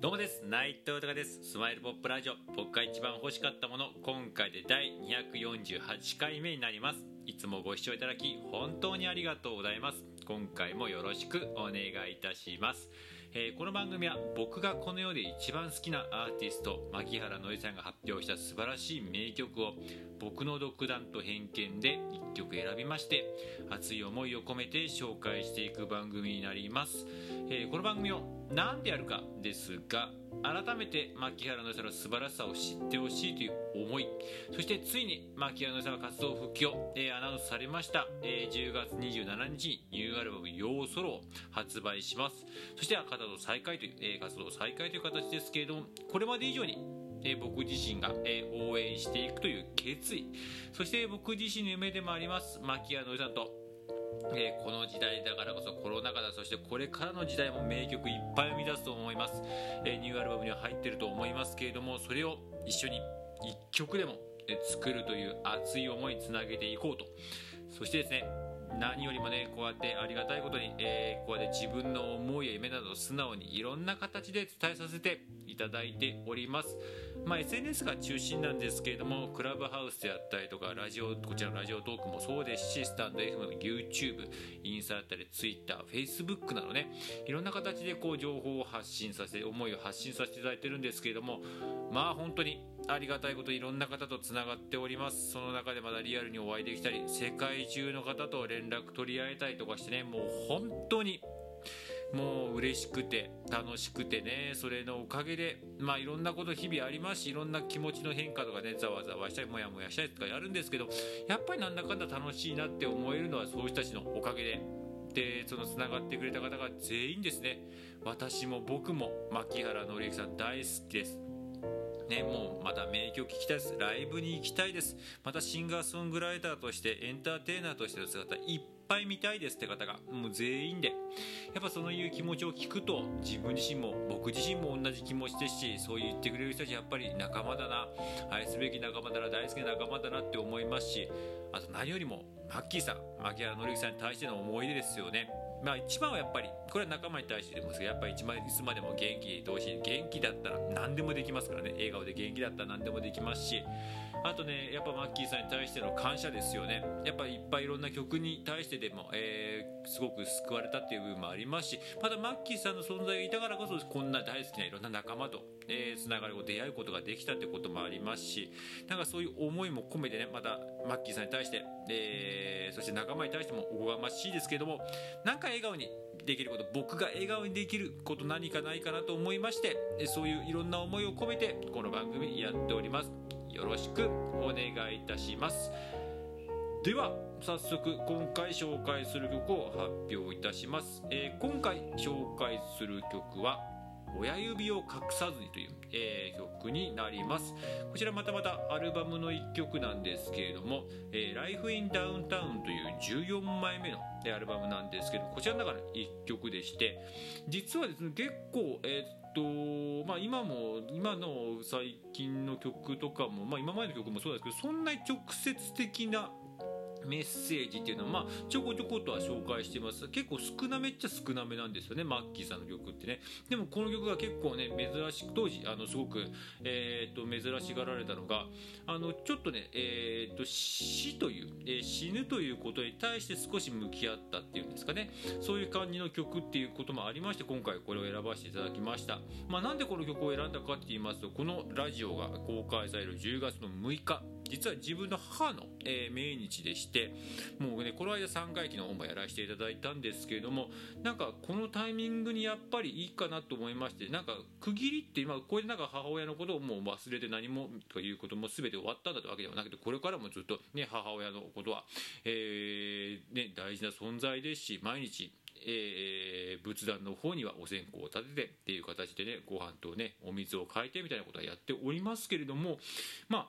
どうもです。内藤隆です。スマイルポップラジオ。僕が一番欲しかったもの。今回で第248回目になります。いつもご視聴いただき本当にありがとうございます。今回もよろしくお願いいたします。えー、この番組は僕がこの世で一番好きなアーティスト牧原のりさんが発表した素晴らしい名曲を僕の独断と偏見で1曲選びまして熱い思いを込めて紹介していく番組になります、えー、この番組を何でやるかですが改めて牧原のりさの素晴らしさを知ってほしいという思いそしてついに牧原のりさんが活動復帰を、えー、アナウンスされました、えー、10月27日にニューアルバム「ヨーソロ」を発売します。そして活動再開という、えー、活動再開という形ですけれどもこれまで以上にえ僕自身が、え応援していくという決意そして僕自身の夢でもあります牧原のりさんとえー、この時代だからこそコロナ禍だそしてこれからの時代も名曲いっぱい生み出すと思います、えー、ニューアルバムには入ってると思いますけれどもそれを一緒に1曲でも作るという熱い思いつなげていこうと。そしてですね何よりもねこうやってありがたいことに、えー、こうやって自分の思いや夢などを素直にいろんな形で伝えさせていただいております、まあ、SNS が中心なんですけれどもクラブハウスであったりとかラジオこちらのラジオトークもそうですしスタンド FM、YouTube、インスタだったり Twitter、Facebook などねいろんな形でこう情報を発信させて思いを発信させていただいてるんですけれどもまあ本当にありがたいこといろんな方とつながっております。その中でまだリアルにお会いできたり世界中の方と連絡取り合えたりとかしてねもう本当にもう嬉しくて楽しくてねそれのおかげでまあいろんなこと日々ありますしいろんな気持ちの変化とかねざわざわしたりもやもやしたりとかやるんですけどやっぱりなんだかんだ楽しいなって思えるのはそういう人たちのおかげででそのつながってくれた方が全員ですね私も僕も牧原紀之さん大好きですね、もうまた名曲聴きたいです。ライブに行きたいです。またシンガーソングライターとして、エンターテイナーとしての姿、いっぱい見たいですって方が、もう全員で、やっぱそういう気持ちを聞くと、自分自身も、僕自身も同じ気持ちですし、そう言ってくれる人たち、やっぱり仲間だな、愛すべき仲間だな、大好きな仲間だなって思いますし、あと何よりも、マッキーさん、槙原紀之さんに対しての思い出ですよね。まあ一番はやっぱりこれは仲間に対してでもやっぱり一番いつまでも元気同士元気だったら何でもできますからね。笑顔で元気だったら何でもできますしあとねやっぱマッキーさんに対しての感謝ですよね。やっぱりいっぱいいろんな曲に対してでも、えー、すごく救われたっていう部分もありますしまたマッキーさんの存在がいたからこそこんな大好きないろんな仲間と、えー、つながりを出会うことができたってこともありますしなんかそういう思いも込めてねまたマッキーさんに対して、えー、そして仲間に対してもおこがましいですけどもなんか笑顔にできること僕が笑顔にできること何かないかなと思いましてそういういろんな思いを込めてこの番組やっております。よろしくお願いいたします。では早速今回紹介する曲を発表いたします、えー、今回紹介する曲は親指を隠さずにという、えー、曲になります。こちらまたまたアルバムの1曲なんですけれども「えー、Life in Downtown」という14枚目のアルバムなんですけどこちらの中の1曲でして実はですね結構えー、っとまあ今も今の最近の曲とかもまあ今までの曲もそうですけどそんなに直接的なメッセージっていうのは、まあ、ちょこちょことは紹介してます。結構少なめっちゃ少なめなんですよね。マッキーさんの曲ってね。でもこの曲が結構ね珍しく当時あのすごく、えー、と珍しがられたのがあのちょっとね、えー、と死という、えー、死ぬということに対して少し向き合ったっていうんですかね。そういう感じの曲っていうこともありまして今回これを選ばせていただきました、まあ、なんでこの曲を選んだかって言いますとこのラジオが公開される10月の6日実は自分の母の、えー、命日でしてもうねこの間3回忌の方もやらせていただいたんですけれどもなんかこのタイミングにやっぱりいいかなと思いましてなんか区切りって今これでなんか母親のことをもう忘れて何もということも全て終わったんだというわけではなくてこれからもずっとね母親のことは、えーね、大事な存在ですし毎日えー、仏壇の方にはお線香を立ててっていう形でねご飯とねお水を変えてみたいなことはやっておりますけれどもまあ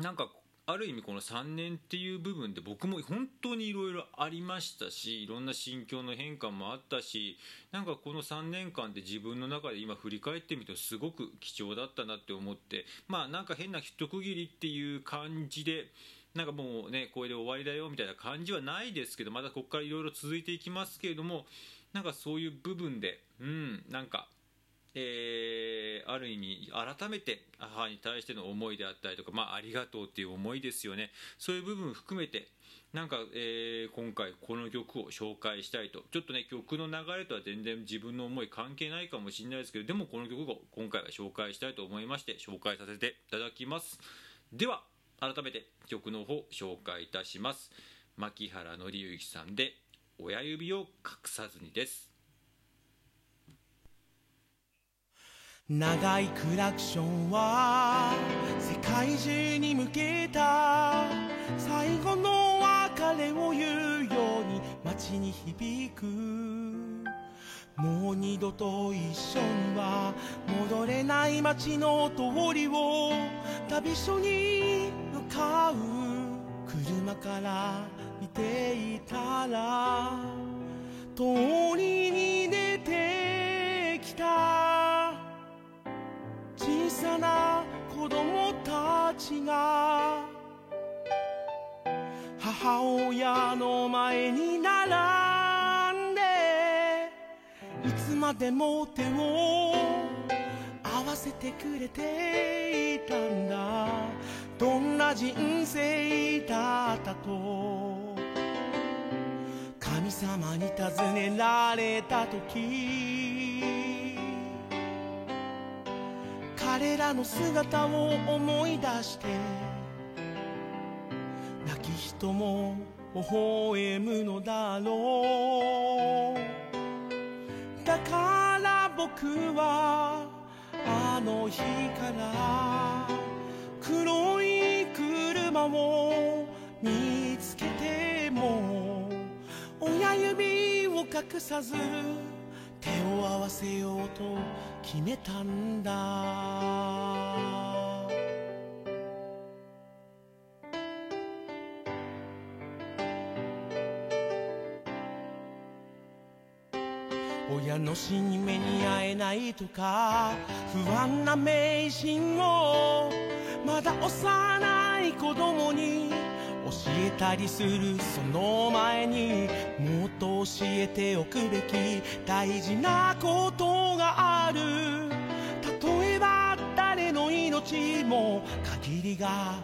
なんかある意味この3年っていう部分で僕も本当にいろいろありましたしいろんな心境の変化もあったしなんかこの3年間で自分の中で今振り返ってみるとすごく貴重だったなって思ってまあなんか変な一区切りっていう感じでなんかもうねこれで終わりだよみたいな感じはないですけどまだここからいろいろ続いていきますけれどもなんかそういう部分でうんなんかえー、ある意味改めて母に対しての思いであったりとか、まあ、ありがとうっていう思いですよね。そういう部分含めてなんか、えー、今回この曲を紹介したいと。ちょっとね曲の流れとは全然自分の思い関係ないかもしれないですけどでもこの曲を今回は紹介したいと思いまして紹介させていただきます。では改めて曲の方紹介いたします。牧原紀之さんで「親指を隠さずに」です。長いクラクションは世界中に向けた。最後の別れを言うように街に響く。もう二度と一緒には戻れない街の通りを旅所に向かう。車から見ていたら通りちが母親の前に並んでいつまでも手を合わせてくれていたんだ。どんな人生だったと神様に尋ねられた時彼らの姿を思い出して泣き人も微笑むのだろう。だから僕はあの日から黒い車を見つけても親指を隠さずを合わせようと決めたんだ。親の死に目に会えないとか不安な迷信をまだ幼い子供にえたりするその前にもっと教えておくべき大事なことがある。例えば誰の命も限りが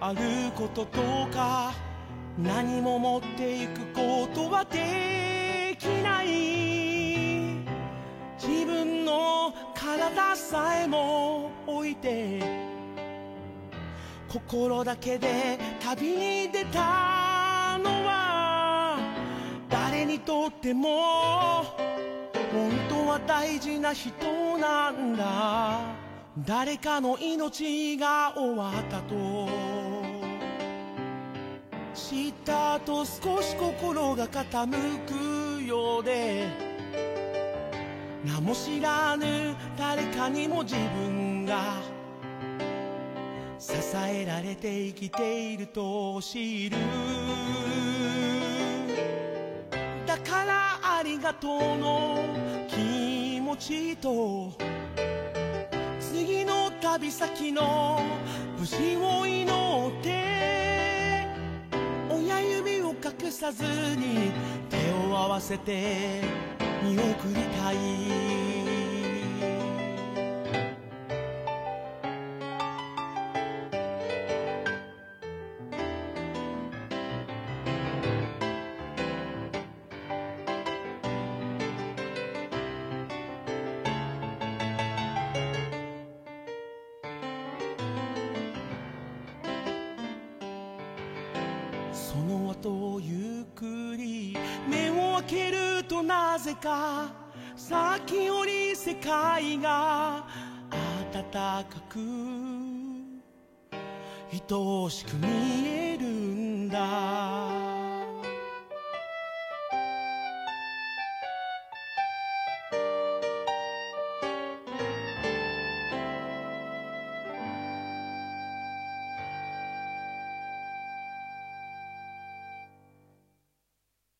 あることとか何も持っていくことはできない。自分の体さえも置いて心だけで旅に出たのは誰にとっても本当は大事な人なんだ。誰かの命が終わったと。知った後少し心が傾くようで。名も知らぬ誰かにも自分が支えられて生きていると知るだからありがとうの気持ちと次の旅先の無事を祈って親指を隠さずに手を合わせて見送りたいとゆっくり目を開けるとなぜか先より世界が暖かく愛おしく見えるんだ。